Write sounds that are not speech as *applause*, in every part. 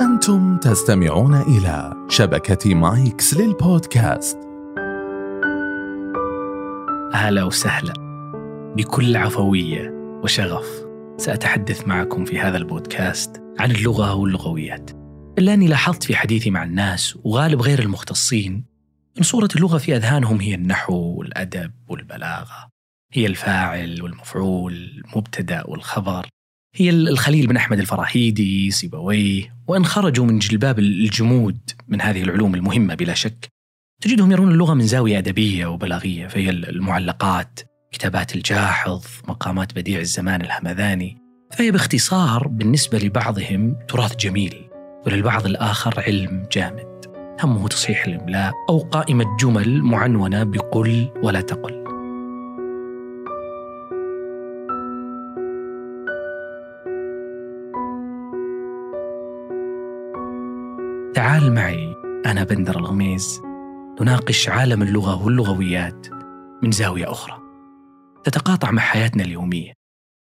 أنتم تستمعون إلى شبكة مايكس للبودكاست. أهلا وسهلا. بكل عفوية وشغف سأتحدث معكم في هذا البودكاست عن اللغة واللغويات. إلا أني لاحظت في حديثي مع الناس وغالب غير المختصين أن صورة اللغة في أذهانهم هي النحو والأدب والبلاغة هي الفاعل والمفعول المبتدأ والخبر. هي الخليل بن أحمد الفراهيدي سيبويه. وإن خرجوا من جلباب الجمود من هذه العلوم المهمة بلا شك تجدهم يرون اللغة من زاوية أدبية وبلاغية فهي المعلقات كتابات الجاحظ مقامات بديع الزمان الهمذاني فهي باختصار بالنسبة لبعضهم تراث جميل وللبعض الآخر علم جامد. همه تصحيح الإملاء أو قائمة جمل معنونة بقل ولا تقل. تعال معي أنا بندر الغميز. نناقش عالم اللغة واللغويات من زاوية أخرى. تتقاطع مع حياتنا اليومية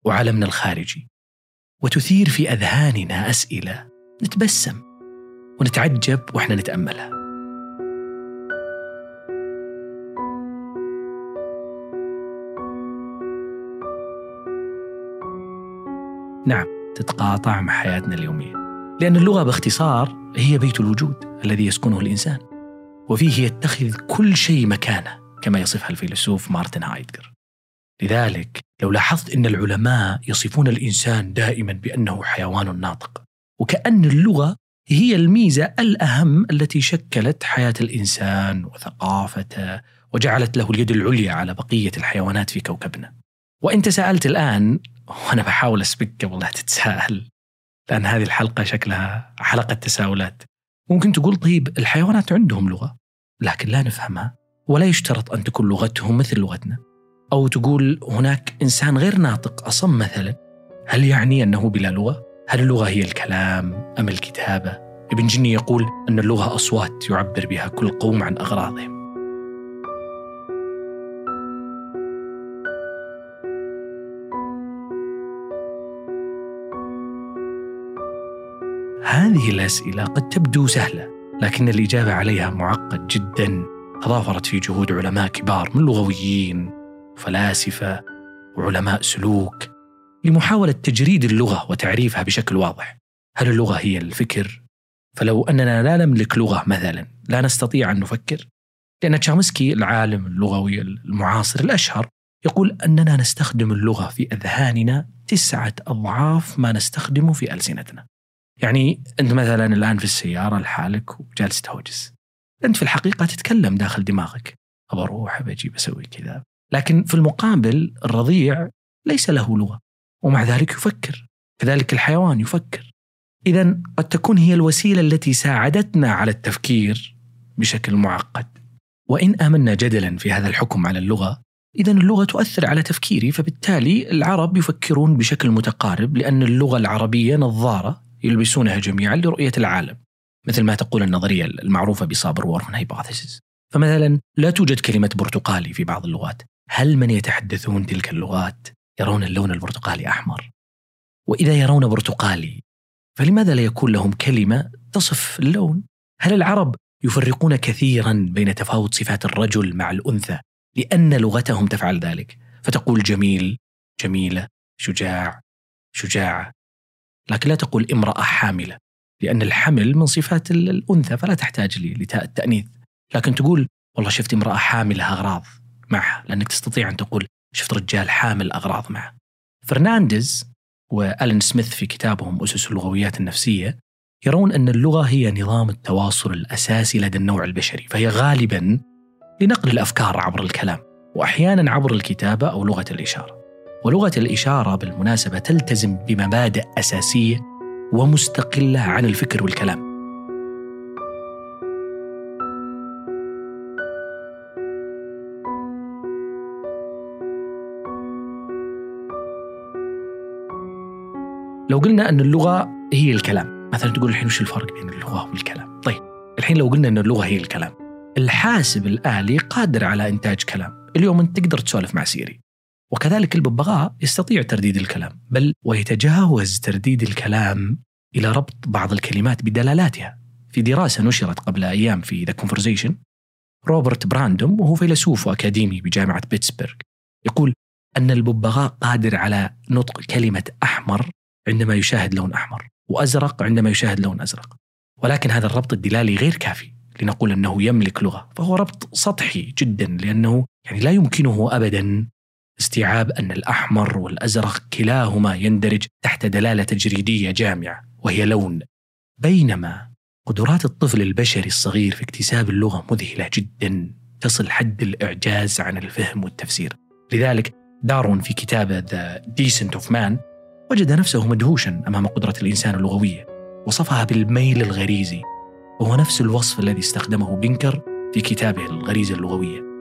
وعالمنا الخارجي. وتثير في أذهاننا أسئلة نتبسم ونتعجب وإحنا نتأملها. نعم تتقاطع مع حياتنا اليومية. لأن اللغة باختصار هي بيت الوجود الذي يسكنه الإنسان وفيه يتخذ كل شيء مكانه كما يصفها الفيلسوف مارتن هايدغر لذلك لو لاحظت أن العلماء يصفون الإنسان دائما بأنه حيوان ناطق وكأن اللغة هي الميزة الأهم التي شكلت حياة الإنسان وثقافته وجعلت له اليد العليا على بقية الحيوانات في كوكبنا. وإن تساءلت الآن وأنا بحاول أسبق قبل لا تتساءل لأن هذه الحلقة شكلها حلقة تساؤلات ممكن تقول طيب الحيوانات عندهم لغة لكن لا نفهمها ولا يشترط أن تكون لغتهم مثل لغتنا أو تقول هناك إنسان غير ناطق أصم مثلا هل يعني أنه بلا لغة؟ هل اللغة هي الكلام أم الكتابة؟ ابن جني يقول أن اللغة أصوات يعبر بها كل قوم عن أغراضهم هذه الأسئلة قد تبدو سهلة لكن الإجابة عليها معقد جدا. تضافرت في جهود علماء كبار من لغويين وفلاسفة وعلماء سلوك لمحاولة تجريد اللغة وتعريفها بشكل واضح. هل اللغة هي الفكر؟ فلو أننا لا نملك لغة مثلا لا نستطيع أن نفكر. لأن تشامسكي العالم اللغوي المعاصر الأشهر يقول أننا نستخدم اللغة في أذهاننا تسعة أضعاف ما نستخدمه في ألسنتنا. يعني أنت مثلا الآن في السيارة لحالك وجالس تهوجس. أنت في الحقيقة تتكلم داخل دماغك. أبى أروح أبى أجي بسوي كذا. لكن في المقابل الرضيع ليس له لغة ومع ذلك يفكر. كذلك الحيوان يفكر. إذا قد تكون هي الوسيلة التي ساعدتنا على التفكير بشكل معقد. وإن آمنا جدلا في هذا الحكم على اللغة إذا اللغة تؤثر على تفكيري فبالتالي العرب يفكرون بشكل متقارب لأن اللغة العربية نظارة يلبسونها جميعا لرؤية العالم مثل ما تقول النظرية المعروفة بصابر وورفن هايبوثيسيس فمثلا لا توجد كلمة برتقالي في بعض اللغات. هل من يتحدثون تلك اللغات يرون اللون البرتقالي أحمر؟ وإذا يرون برتقالي فلماذا لا يكون لهم كلمة تصف اللون؟ هل العرب يفرقون كثيرا بين تفاوت صفات الرجل مع الأنثى لأن لغتهم تفعل ذلك؟ فتقول جميل جميلة شجاع شجاعة. لكن لا تقول امرأة حاملة لأن الحمل من صفات الأنثى فلا تحتاج لتاء التأنيث لكن تقول والله شفت امرأة حاملة أغراض معها لأنك تستطيع أن تقول شفت رجال حامل أغراض معه. فرنانديز وألين سميث في كتابهم أسس اللغويات النفسية يرون أن اللغة هي نظام التواصل الأساسي لدى النوع البشري فهي غالبا لنقل الأفكار عبر الكلام وأحيانا عبر الكتابة أو لغة الإشارة. ولغة الإشارة بالمناسبة تلتزم بمبادئ أساسية ومستقلة عن الفكر والكلام. لو قلنا أن اللغة هي الكلام، مثلا تقول الحين وش الفرق بين اللغة والكلام؟ طيب، الحين لو قلنا أن اللغة هي الكلام، الحاسب الآلي قادر على إنتاج كلام، اليوم أنت تقدر تسولف مع سيري، وكذلك الببغاء يستطيع ترديد الكلام بل ويتجاوز ترديد الكلام إلى ربط بعض الكلمات بدلالاتها. في دراسة نشرت قبل أيام في The Conversation روبرت براندوم وهو فيلسوف وأكاديمي بجامعة بيتسبرغ يقول أن الببغاء قادر على نطق كلمة أحمر عندما يشاهد لون أحمر وأزرق عندما يشاهد لون أزرق. ولكن هذا الربط الدلالي غير كافي لنقول أنه يملك لغة فهو ربط سطحي جدا لأنه يعني لا يمكنه أبدا استيعاب أن الأحمر والأزرق كلاهما يندرج تحت دلالة تجريدية جامعة وهي لون. بينما قدرات الطفل البشري الصغير في اكتساب اللغة مذهلة جدا تصل حد الإعجاز عن الفهم والتفسير. لذلك داروين في كتابه The Descent of Man وجد نفسه مدهوشا أمام قدرة الإنسان اللغوية وصفها بالميل الغريزي وهو نفس الوصف الذي استخدمه بينكر في كتابه الغريزة اللغوية.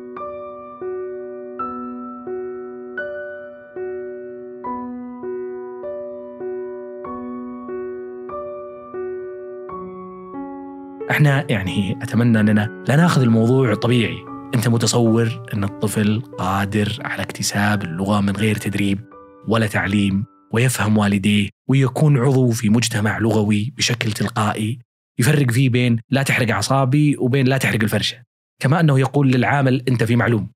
إحنا يعني أتمنى أننا لا نأخذ الموضوع طبيعي. أنت متصور أن الطفل قادر على اكتساب اللغة من غير تدريب ولا تعليم ويفهم والديه ويكون عضو في مجتمع لغوي بشكل تلقائي يفرق فيه بين لا تحرق أعصابي وبين لا تحرق الفرشة. كما أنه يقول للعامل أنت في معلوم.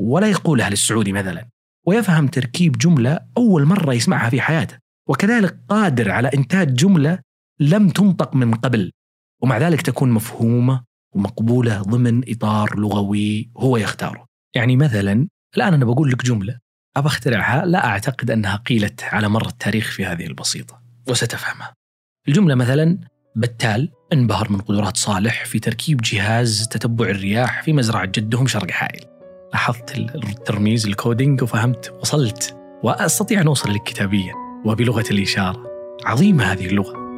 ولا يقولها للسعودي مثلا. ويفهم تركيب جملة أول مرة يسمعها في حياته. وكذلك قادر على إنتاج جملة لم تنطق من قبل. ومع ذلك تكون مفهومة ومقبولة ضمن إطار لغوي هو يختاره. يعني مثلا الآن أنا بقول لك جملة ابى أخترعها لا أعتقد أنها قيلت على مر التاريخ في هذه البسيطة وستفهمها. الجملة مثلا بتال انبهر من قدرات صالح في تركيب جهاز تتبع الرياح في مزرعة جدهم شرق حائل. لاحظت الترميز ال coding وفهمت وصلت وأستطيع أن أوصل لك كتابيا وبلغة الإشارة. عظيمة هذه اللغة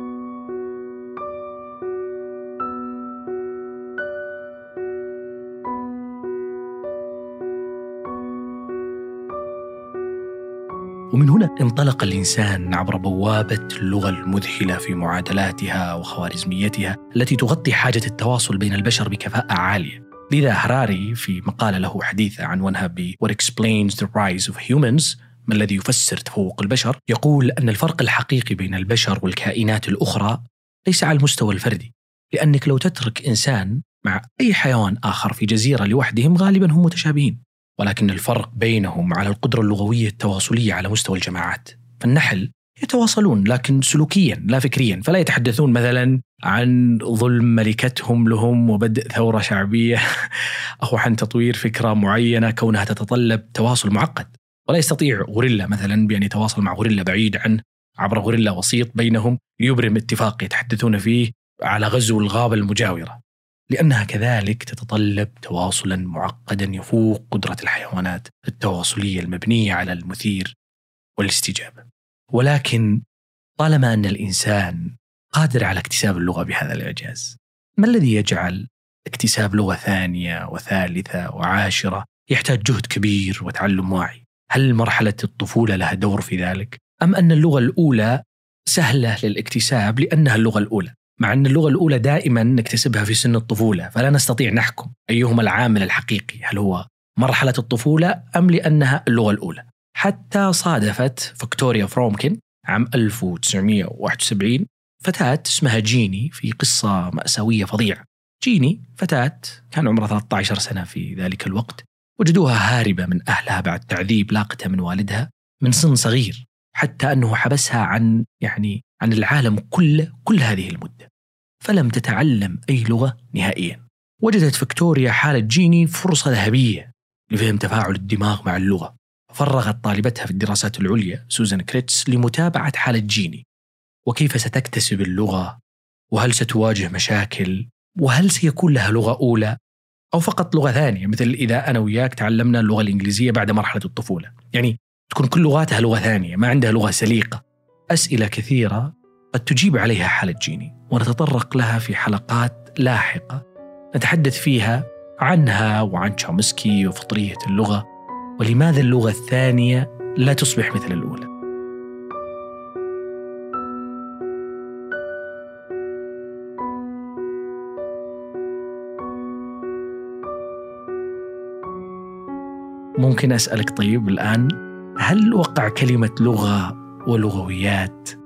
ومن هنا انطلق الإنسان عبر بوابة اللغة المذهلة في معادلاتها وخوارزميتها التي تغطي حاجة التواصل بين البشر بكفاءة عالية. لذا هراري في مقاله له حديثه عنوانها ب What explains the rise of humans? ما الذي يفسر تفوق البشر؟ يقول أن الفرق الحقيقي بين البشر والكائنات الأخرى ليس على المستوى الفردي لأنك لو تترك إنسان مع أي حيوان آخر في جزيرة لوحدهم غالبا هم متشابهين. ولكن الفرق بينهم على القدرة اللغوية التواصلية على مستوى الجماعات. فالنحل يتواصلون لكن سلوكيا لا فكريا. فلا يتحدثون مثلا عن ظلم ملكتهم لهم وبدء ثورة شعبية. *laughs* أو عن تطوير فكرة معينة كونها تتطلب تواصل معقد. ولا يستطيع غوريلا مثلا بأن يتواصل مع غوريلا بعيد عنه عبر غوريلا وسيط بينهم. ليبرم اتفاق يتحدثون فيه على غزو الغابة المجاورة. لأنها كذلك تتطلب تواصلا معقدا يفوق قدرة الحيوانات التواصلية المبنية على المثير والاستجابة. ولكن طالما أن الإنسان قادر على اكتساب اللغة بهذا الإعجاز، ما الذي يجعل اكتساب لغة ثانية وثالثة وعاشرة يحتاج جهد كبير وتعلم واعي؟ هل مرحلة الطفولة لها دور في ذلك؟ أم أن اللغة الأولى سهلة للاكتساب لأنها اللغة الأولى؟ مع أن اللغة الأولى دائما نكتسبها في سن الطفولة فلا نستطيع نحكم أيهما العامل الحقيقي هل هو مرحلة الطفولة أم لأنها اللغة الأولى. حتى صادفت فيكتوريا فرومكن عام 1971 فتاة اسمها جيني في قصة مأساوية فظيعة. جيني فتاة كان عمرها 13 سنة في ذلك الوقت وجدوها هاربة من أهلها بعد تعذيب لاقته من والدها من سن صغير حتى أنه حبسها عن يعني عن العالم كله كل هذه المدة. فلم تتعلم أي لغة نهائيا. وجدت فيكتوريا حالة جيني فرصة ذهبية لفهم تفاعل الدماغ مع اللغة. فرغت طالبتها في الدراسات العليا سوزان كيرتس لمتابعة حالة جيني. وكيف ستكتسب اللغة؟ وهل ستواجه مشاكل؟ وهل سيكون لها لغة أولى؟ أو فقط لغة ثانية مثل إذا أنا وياك تعلمنا اللغة الإنجليزية بعد مرحلة الطفولة. يعني تكون كل لغاتها لغة ثانية ما عندها لغة سليقة. أسئلة كثيرة قد تجيب عليها حالة جيني. ونتطرق لها في حلقات لاحقة. نتحدث فيها عنها وعن تشومسكي وفطرية اللغة ولماذا اللغة الثانية لا تصبح مثل الأولى. ممكن أسألك طيب الآن هل وقع كلمة لغة ولغويات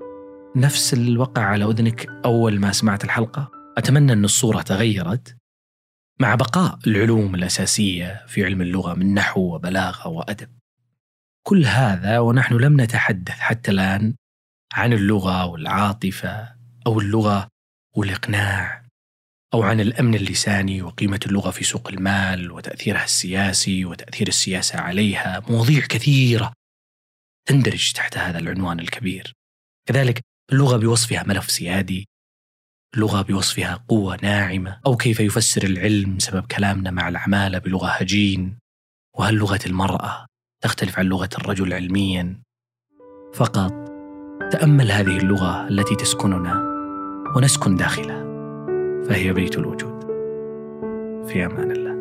نفس الوقع على أذنك أول ما سمعت الحلقة؟ أتمنى أن الصورة تغيرت. مع بقاء العلوم الأساسية في علم اللغة من نحو وبلاغة وأدب. كل هذا ونحن لم نتحدث حتى الآن عن اللغة والعاطفة أو اللغة والإقناع أو عن الأمن اللساني وقيمة اللغة في سوق المال وتأثيرها السياسي وتأثير السياسة عليها. مواضيع كثيرة تندرج تحت هذا العنوان الكبير. كذلك اللغة بوصفها ملف سيادي اللغة بوصفها قوة ناعمة. أو كيف يفسر العلم سبب كلامنا مع العمالة بلغة هجين. وهل لغة المرأة تختلف عن لغة الرجل علميا؟ فقط تأمل هذه اللغة التي تسكننا ونسكن داخلها فهي بيت الوجود. في أمان الله.